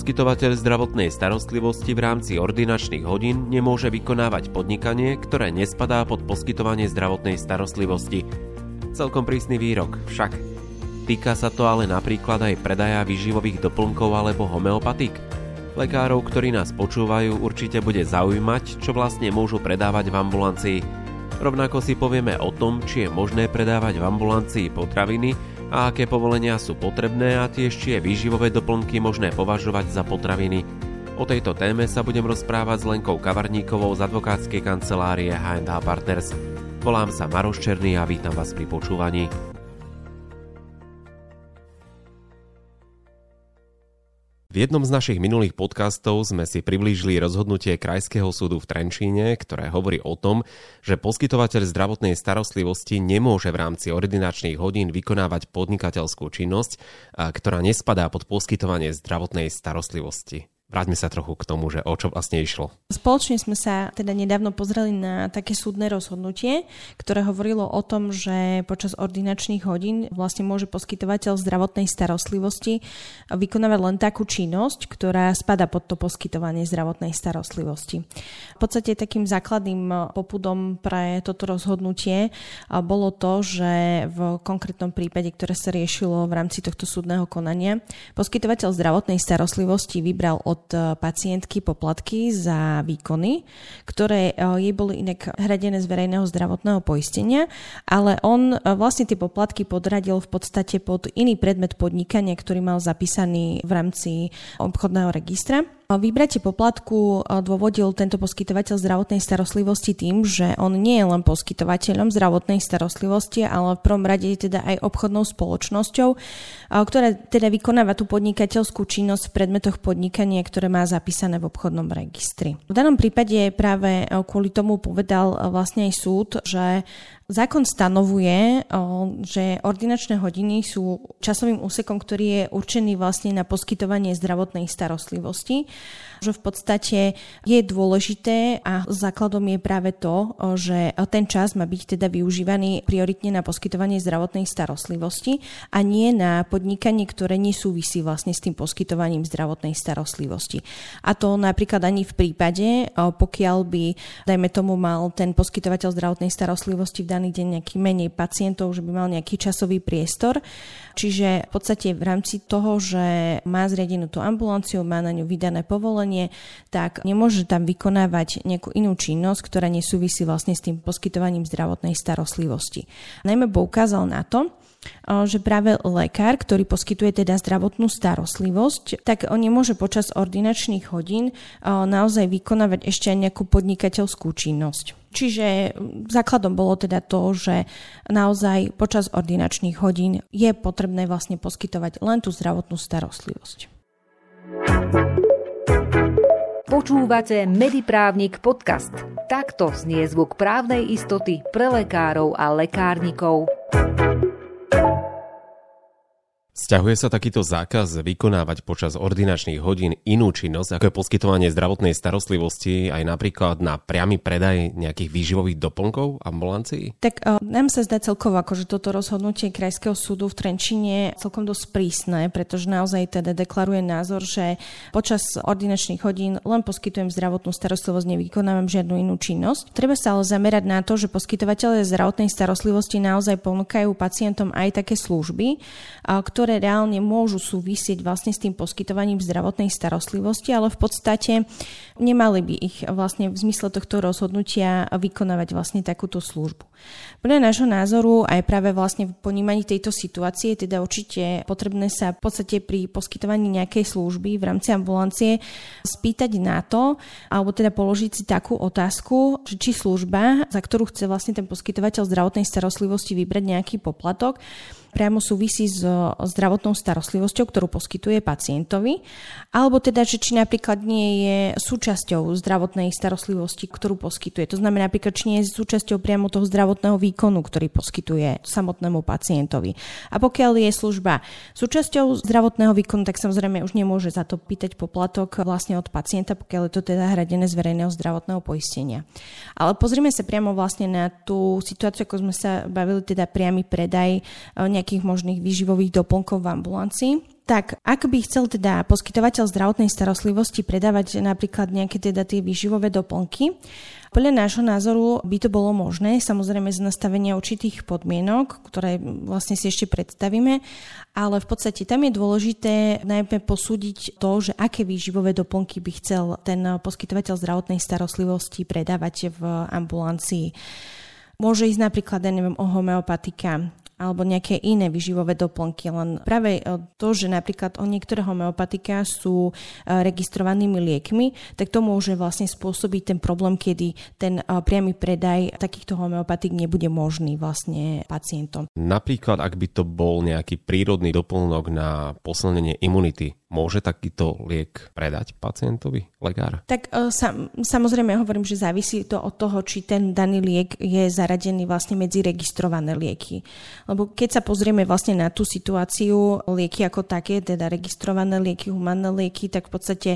Poskytovateľ zdravotnej starostlivosti v rámci ordinačných hodín nemôže vykonávať podnikanie, ktoré nespadá pod poskytovanie zdravotnej starostlivosti. Celkom prísny výrok, však. Týka sa to ale napríklad aj predaja výživových doplnkov alebo homeopatik. Lekárov, ktorí nás počúvajú, určite bude zaujímať, čo vlastne môžu predávať v ambulancii. Rovnako si povieme o tom, či je možné predávať v ambulancii potraviny a aké povolenia sú potrebné a tiež či je výživové doplnky možné považovať za potraviny. O tejto téme sa budem rozprávať s Lenkou Kavarníkovou z advokátskej kancelárie H&H Partners. Volám sa Maroš Černý a vítam vás pri počúvaní. V jednom z našich minulých podcastov sme si priblížili rozhodnutie Krajského súdu v Trenčíne, ktoré hovorí o tom, že poskytovateľ zdravotnej starostlivosti nemôže v rámci ordinačných hodín vykonávať podnikateľskú činnosť, ktorá nespadá pod poskytovanie zdravotnej starostlivosti. Vráťme sa trochu k tomu, že o čo vlastne išlo. Spoločne sme sa teda nedávno pozreli na také súdne rozhodnutie, ktoré hovorilo o tom, že počas ordinačných hodín vlastne môže poskytovateľ zdravotnej starostlivosti vykonávať len takú činnosť, ktorá spada pod to poskytovanie zdravotnej starostlivosti. V podstate takým základným popudom pre toto rozhodnutie bolo to, že v konkrétnom prípade, ktoré sa riešilo v rámci tohto súdneho konania, poskytovateľ zdravotnej starostlivosti vybral od od eh, pacientky poplatky za výkony, ktoré eh, jej boli inak hradené z verejného zdravotného poistenia, ale on eh, vlastne tie poplatky podradil v podstate pod iný predmet podnikania, ktorý mal zapísaný v rámci obchodného registra. Vybratie poplatku dôvodil tento poskytovateľ zdravotnej starostlivosti tým, že on nie je len poskytovateľom zdravotnej starostlivosti, ale v prvom rade je teda aj obchodnou spoločnosťou, ktorá teda vykonáva tú podnikateľskú činnosť v predmetoch podnikania, ktoré má zapísané v obchodnom registri. V danom prípade práve kvôli tomu povedal vlastne aj súd, že Zákon stanovuje, že ordinačné hodiny sú časovým úsekom, ktorý je určený vlastne na poskytovanie zdravotnej starostlivosti že v podstate je dôležité a základom je práve to, že ten čas má byť teda využívaný prioritne na poskytovanie zdravotnej starostlivosti a nie na podnikanie, ktoré nesúvisí vlastne s tým poskytovaním zdravotnej starostlivosti. A to napríklad ani v prípade, pokiaľ by, dajme tomu, mal ten poskytovateľ zdravotnej starostlivosti v daný deň nejaký menej pacientov, že by mal nejaký časový priestor. Čiže v podstate v rámci toho, že má zriadenú tú ambulanciu, má na ňu vydané povolenie, tak nemôže tam vykonávať nejakú inú činnosť, ktorá nesúvisí vlastne s tým poskytovaním zdravotnej starostlivosti. Najmä poukázal na to, že práve lekár, ktorý poskytuje teda zdravotnú starostlivosť, tak on nemôže počas ordinačných hodín naozaj vykonávať ešte aj nejakú podnikateľskú činnosť. Čiže základom bolo teda to, že naozaj počas ordinačných hodín je potrebné vlastne poskytovať len tú zdravotnú starostlivosť. Počúvate Mediprávnik podcast. Takto znie zvuk právnej istoty pre lekárov a lekárnikov. Sťahuje sa takýto zákaz vykonávať počas ordinačných hodín inú činnosť, ako je poskytovanie zdravotnej starostlivosti aj napríklad na priamy predaj nejakých výživových doplnkov ambulancií? Tak uh, nám sa zdá celkovo, ako, že toto rozhodnutie Krajského súdu v Trenčine je celkom dosť prísne, pretože naozaj teda deklaruje názor, že počas ordinačných hodín len poskytujem zdravotnú starostlivosť, nevykonávam žiadnu inú činnosť. Treba sa ale zamerať na to, že poskytovateľe zdravotnej starostlivosti naozaj ponúkajú pacientom aj také služby, uh, ktoré ktoré reálne môžu súvisieť vlastne s tým poskytovaním zdravotnej starostlivosti, ale v podstate nemali by ich vlastne v zmysle tohto rozhodnutia vykonávať vlastne takúto službu. Podľa nášho názoru aj práve vlastne v ponímaní tejto situácie je teda určite potrebné sa v podstate pri poskytovaní nejakej služby v rámci ambulancie spýtať na to, alebo teda položiť si takú otázku, či služba, za ktorú chce vlastne ten poskytovateľ zdravotnej starostlivosti vybrať nejaký poplatok, priamo súvisí s zdravotnou starostlivosťou, ktorú poskytuje pacientovi, alebo teda, že či napríklad nie je súčasťou zdravotnej starostlivosti, ktorú poskytuje. To znamená napríklad, či nie je súčasťou priamo toho zdravotného výkonu, ktorý poskytuje samotnému pacientovi. A pokiaľ je služba súčasťou zdravotného výkonu, tak samozrejme už nemôže za to pýtať poplatok vlastne od pacienta, pokiaľ je to teda hradené z verejného zdravotného poistenia. Ale pozrime sa priamo vlastne na tú situáciu, ako sme sa bavili, teda priamy predaj nejakých možných výživových doplnkov v ambulancii. Tak ak by chcel teda poskytovateľ zdravotnej starostlivosti predávať napríklad nejaké teda tie výživové doplnky, podľa nášho názoru by to bolo možné, samozrejme z nastavenia určitých podmienok, ktoré vlastne si ešte predstavíme, ale v podstate tam je dôležité najmä posúdiť to, že aké výživové doplnky by chcel ten poskytovateľ zdravotnej starostlivosti predávať v ambulancii. Môže ísť napríklad, ja neviem, o homeopatika, alebo nejaké iné vyživové doplnky. Len práve e, to, že napríklad o niektoré homeopatika sú e, registrovanými liekmi, tak to môže vlastne spôsobiť ten problém, kedy ten e, priamy predaj takýchto homeopatik nebude možný vlastne pacientom. Napríklad, ak by to bol nejaký prírodný doplnok na posilnenie imunity, Môže takýto liek predať pacientovi lekár? Tak sam, samozrejme hovorím, že závisí to od toho, či ten daný liek je zaradený vlastne medzi registrované lieky. Lebo keď sa pozrieme vlastne na tú situáciu lieky ako také, teda registrované lieky, humanné lieky, tak v podstate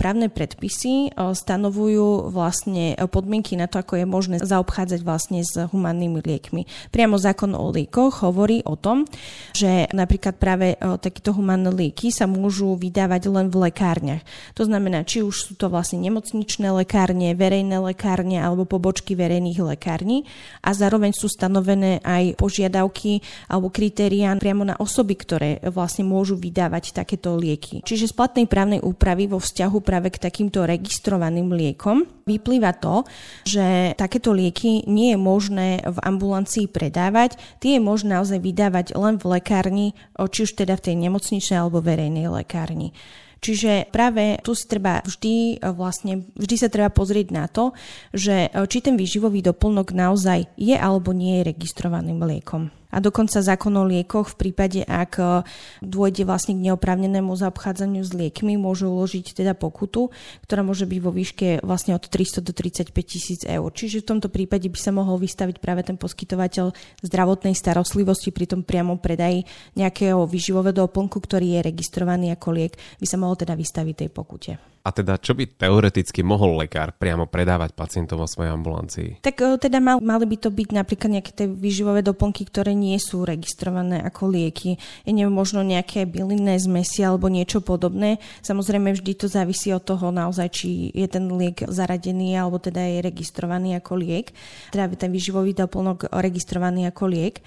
právne predpisy e, stanovujú vlastne podmienky na to, ako je možné zaobchádzať vlastne s humannými liekmi. Priamo zákon o liekoch hovorí o tom, že napríklad práve e, takéto humanné lieky sa môžu vydávať len v lekárniach. To znamená, či už sú to vlastne nemocničné lekárne, verejné lekárne alebo pobočky verejných lekární a zároveň sú stanovené aj požiadavky alebo kritériá priamo na osoby, ktoré vlastne môžu vydávať takéto lieky. Čiže z platnej právnej úpravy vo vzťahu práve k takýmto registrovaným liekom vyplýva to, že takéto lieky nie je možné v ambulancii predávať, tie je možné naozaj vydávať len v lekárni, či už teda v tej nemocničnej alebo verejnej lekárni. Čiže práve tu si treba vždy e, vlastne, vždy sa treba pozrieť na to, že e, či ten výživový doplnok naozaj je alebo nie je registrovaným liekom a dokonca zákon o liekoch v prípade, ak e, dôjde vlastne k neoprávnenému zaobchádzaniu s liekmi, môže uložiť teda pokutu, ktorá môže byť vo výške vlastne od 300 do 35 tisíc eur. Čiže v tomto prípade by sa mohol vystaviť práve ten poskytovateľ zdravotnej starostlivosti pri tom priamom predaji nejakého výživového doplnku, ktorý je registrovaný ako liek, by sa mohol teda vystaviť tej pokute. A teda čo by teoreticky mohol lekár priamo predávať pacientom vo svojej ambulancii? Tak e, teda mal, mali by to byť napríklad nejaké tie výživové doplnky, ktoré nie sú registrované ako lieky. Je neviem, možno nejaké bylinné zmesi alebo niečo podobné. Samozrejme vždy to závisí od toho naozaj, či je ten liek zaradený alebo teda je registrovaný ako liek. Teda ten výživový doplnok registrovaný ako liek.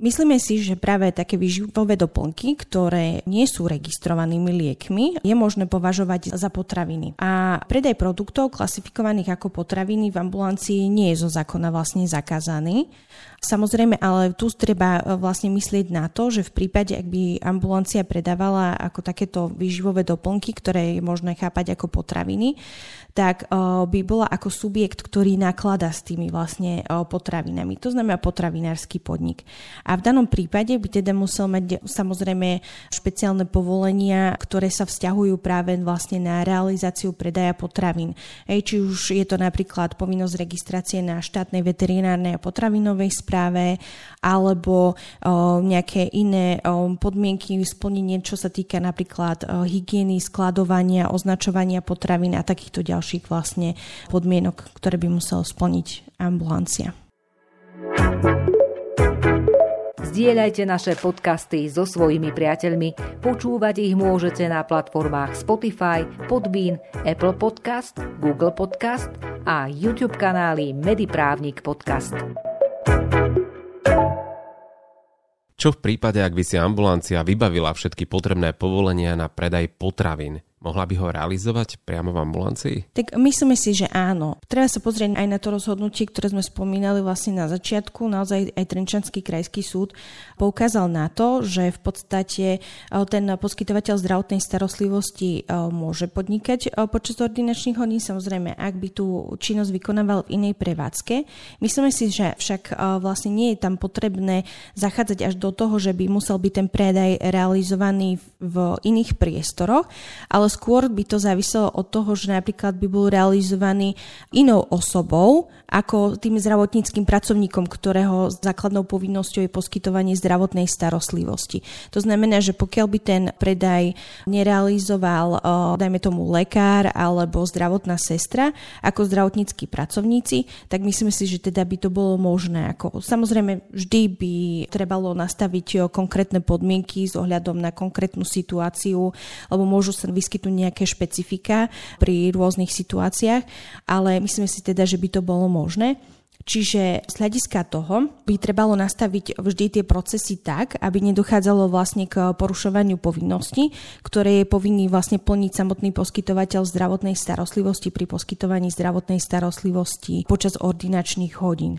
Myslíme si, že práve také výživové doplnky, ktoré nie sú registrovanými liekmi, je možné považovať za potraviny. A predaj produktov klasifikovaných ako potraviny v ambulancii nie je zo zákona vlastne zakázaný. Samozrejme, ale tu treba e, vlastne myslieť na to, že v prípade, ak by ambulancia predávala ako takéto výživové doplnky, ktoré je možné chápať ako potraviny, tak e, by bola ako subjekt, ktorý naklada s tými vlastne e, potravinami. To znamená potravinársky podnik. A v danom prípade by teda musel mať samozrejme špeciálne povolenia, ktoré sa vzťahujú práve vlastne na realizáciu predaja potravín. Ej, či už je to napríklad povinnosť registrácie na štátnej veterinárnej a potravinovej správe alebo o, nejaké iné o, podmienky splnenie, čo sa týka napríklad o, hygieny, skladovania, označovania potravín a takýchto ďalších vlastne podmienok, ktoré by musel splniť ambulancia. Zdieľajte naše podcasty so svojimi priateľmi. Počúvať ich môžete na platformách Spotify, Podbean, Apple Podcast, Google Podcast a YouTube kanály Mediprávnik Podcast. Čo v prípade, ak by si ambulancia vybavila všetky potrebné povolenia na predaj potravín? Mohla by ho realizovať priamo v ambulancii? Tak myslíme si, že áno. Treba sa pozrieť aj na to rozhodnutie, ktoré sme spomínali vlastne na začiatku. Naozaj aj Trenčanský krajský súd poukázal na to, že v podstate e, ten poskytovateľ zdravotnej starostlivosti e, môže podnikať e, počas ordinačných hodín. Samozrejme, ak by tú činnosť vykonával v inej prevádzke. Myslíme si, že však vlastne nie je tam potrebné zachádzať až do toho, že by musel byť ten predaj realizovaný v iných priestoroch, ale skôr by to záviselo od toho, že napríklad by bol realizovaný inou osobou, ako tým zdravotníckým pracovníkom, ktorého základnou povinnosťou je poskytovanie zdravotnej starostlivosti. To znamená, že pokiaľ by ten predaj nerealizoval, dajme tomu lekár alebo zdravotná sestra ako zdravotníckí pracovníci, tak myslím si, že teda by to bolo možné. Ako, samozrejme, vždy by trebalo nastaviť konkrétne podmienky s ohľadom na konkrétnu situáciu, lebo môžu sa vyskytnúť nejaké špecifika pri rôznych situáciách, ale myslím si teda, že by to bolo možné. Čiže z hľadiska toho by trebalo nastaviť vždy tie procesy tak, aby nedochádzalo vlastne k porušovaniu povinností, ktoré je povinný vlastne plniť samotný poskytovateľ zdravotnej starostlivosti pri poskytovaní zdravotnej starostlivosti počas ordinačných hodín.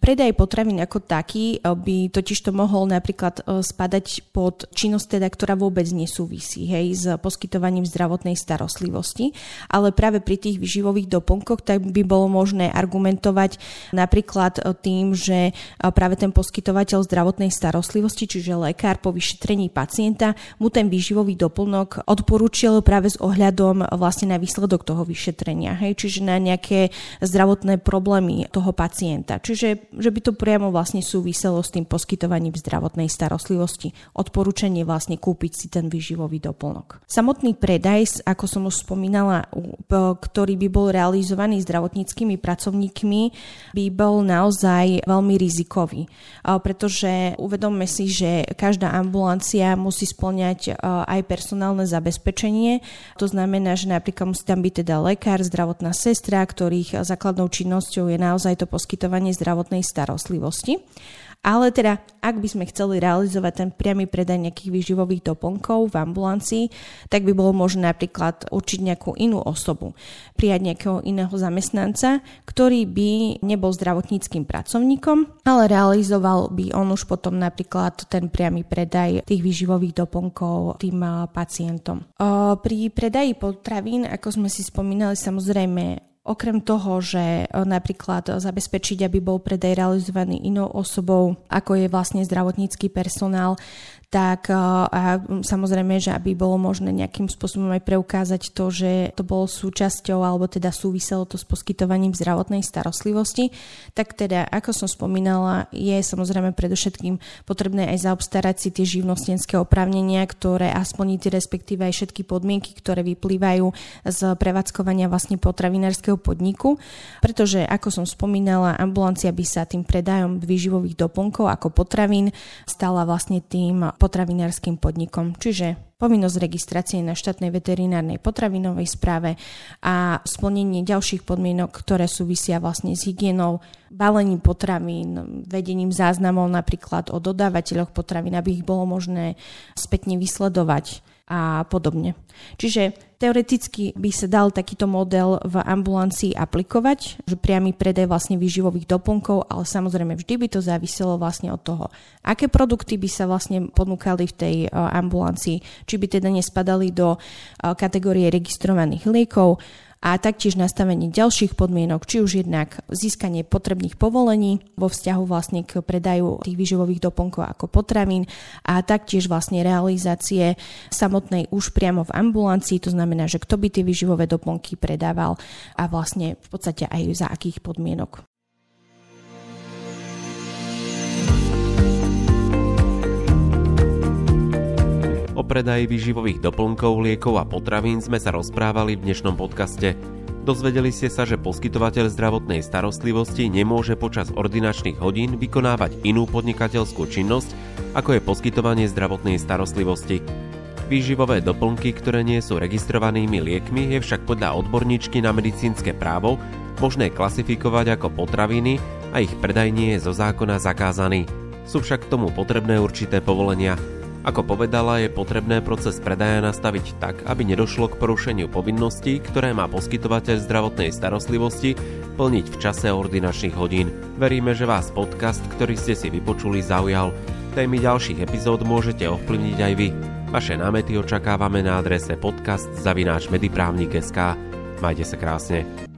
Predaj potravín ako taký eh, by totiž to mohol napríklad eh, spadať pod činnosť teda, ktorá vôbec nesúvisí hej, s poskytovaním zdravotnej starostlivosti, ale práve pri tých vyživových doplnkoch tak by bolo možné argumentovať napríklad eh, tým, že práve ten poskytovateľ zdravotnej starostlivosti, čiže lekár po vyšetrení pacienta, mu ten výživový doplnok odporúčil práve s ohľadom vlastne na výsledok toho vyšetrenia, hej, čiže na nejaké zdravotné problémy toho pacienta. Čiže že by to priamo vlastne súviselo s tým poskytovaním zdravotnej starostlivosti. Odporúčanie vlastne kúpiť si ten výživový doplnok. Samotný predaj, ako som už spomínala, ktorý by bol realizovaný zdravotníckými pracovníkmi, by bol naozaj veľmi rizikový, pretože uvedomme si, že každá ambulancia musí splňať aj personálne zabezpečenie. To znamená, že napríklad musí tam byť teda lekár, zdravotná sestra, ktorých základnou činnosťou je naozaj to poskytovanie zdravotnej zdravotnej starostlivosti. Ale teda, ak by sme chceli realizovať ten priamy predaj nejakých výživových doplnkov v ambulancii, tak by bolo možné napríklad určiť nejakú inú osobu, prijať nejakého iného zamestnanca, ktorý by nebol zdravotníckým pracovníkom, ale realizoval by on už potom napríklad ten priamy predaj tých výživových doplnkov tým pacientom. Pri predaji potravín, ako sme si spomínali, samozrejme Okrem toho, že e, napríklad zabezpečiť, aby bol predaj realizovaný inou osobou, ako je vlastne zdravotnícky personál, tak a samozrejme, že aby bolo možné nejakým spôsobom aj preukázať to, že to bolo súčasťou alebo teda súviselo to s poskytovaním zdravotnej starostlivosti, tak teda, ako som spomínala, je samozrejme predovšetkým potrebné aj zaobstarať si tie živnostenské oprávnenia, ktoré a splniť respektíve aj všetky podmienky, ktoré vyplývajú z prevádzkovania vlastne potravinárskeho podniku, pretože, ako som spomínala, ambulancia by sa tým predajom výživových doplnkov ako potravín stala vlastne tým potravinárskym podnikom, čiže povinnosť registrácie na štátnej veterinárnej potravinovej správe a splnenie ďalších podmienok, ktoré súvisia vlastne s hygienou, balením potravín, vedením záznamov napríklad o dodávateľoch potravín, aby ich bolo možné spätne vysledovať a podobne. Čiže teoreticky by sa dal takýto model v ambulancii aplikovať, že priamy predaj vlastne výživových doplnkov, ale samozrejme vždy by to záviselo vlastne od toho, aké produkty by sa vlastne ponúkali v tej e, ambulancii, či by teda nespadali do e, kategórie registrovaných liekov, a taktiež nastavenie ďalších podmienok, či už jednak získanie potrebných povolení vo vzťahu vlastne k predaju tých výživových doplnkov ako potravín a taktiež vlastne realizácie samotnej už priamo v ambulancii, to znamená, že kto by tie výživové doplnky predával a vlastne v podstate aj za akých podmienok. Predaji výživových doplnkov, liekov a potravín sme sa rozprávali v dnešnom podcaste. Dozvedeli ste sa, že poskytovateľ zdravotnej starostlivosti nemôže počas ordinačných hodín vykonávať inú podnikateľskú činnosť, ako je poskytovanie zdravotnej starostlivosti. Výživové doplnky, ktoré nie sú registrovanými liekmi, je však podľa odborníčky na medicínske právo možné klasifikovať ako potraviny a ich predaj nie je zo zákona zakázaný. Sú však k tomu potrebné určité povolenia. Ako povedala, je potrebné proces predaja nastaviť tak, aby nedošlo k porušeniu povinností, ktoré má poskytovateľ zdravotnej starostlivosti plniť v čase ordinačných hodín. Veríme, že vás podcast, ktorý ste si vypočuli, zaujal. Témy ďalších epizód môžete ovplyvniť aj vy. Vaše námety očakávame na adrese podcast.mediprávnik.sk Majte sa krásne.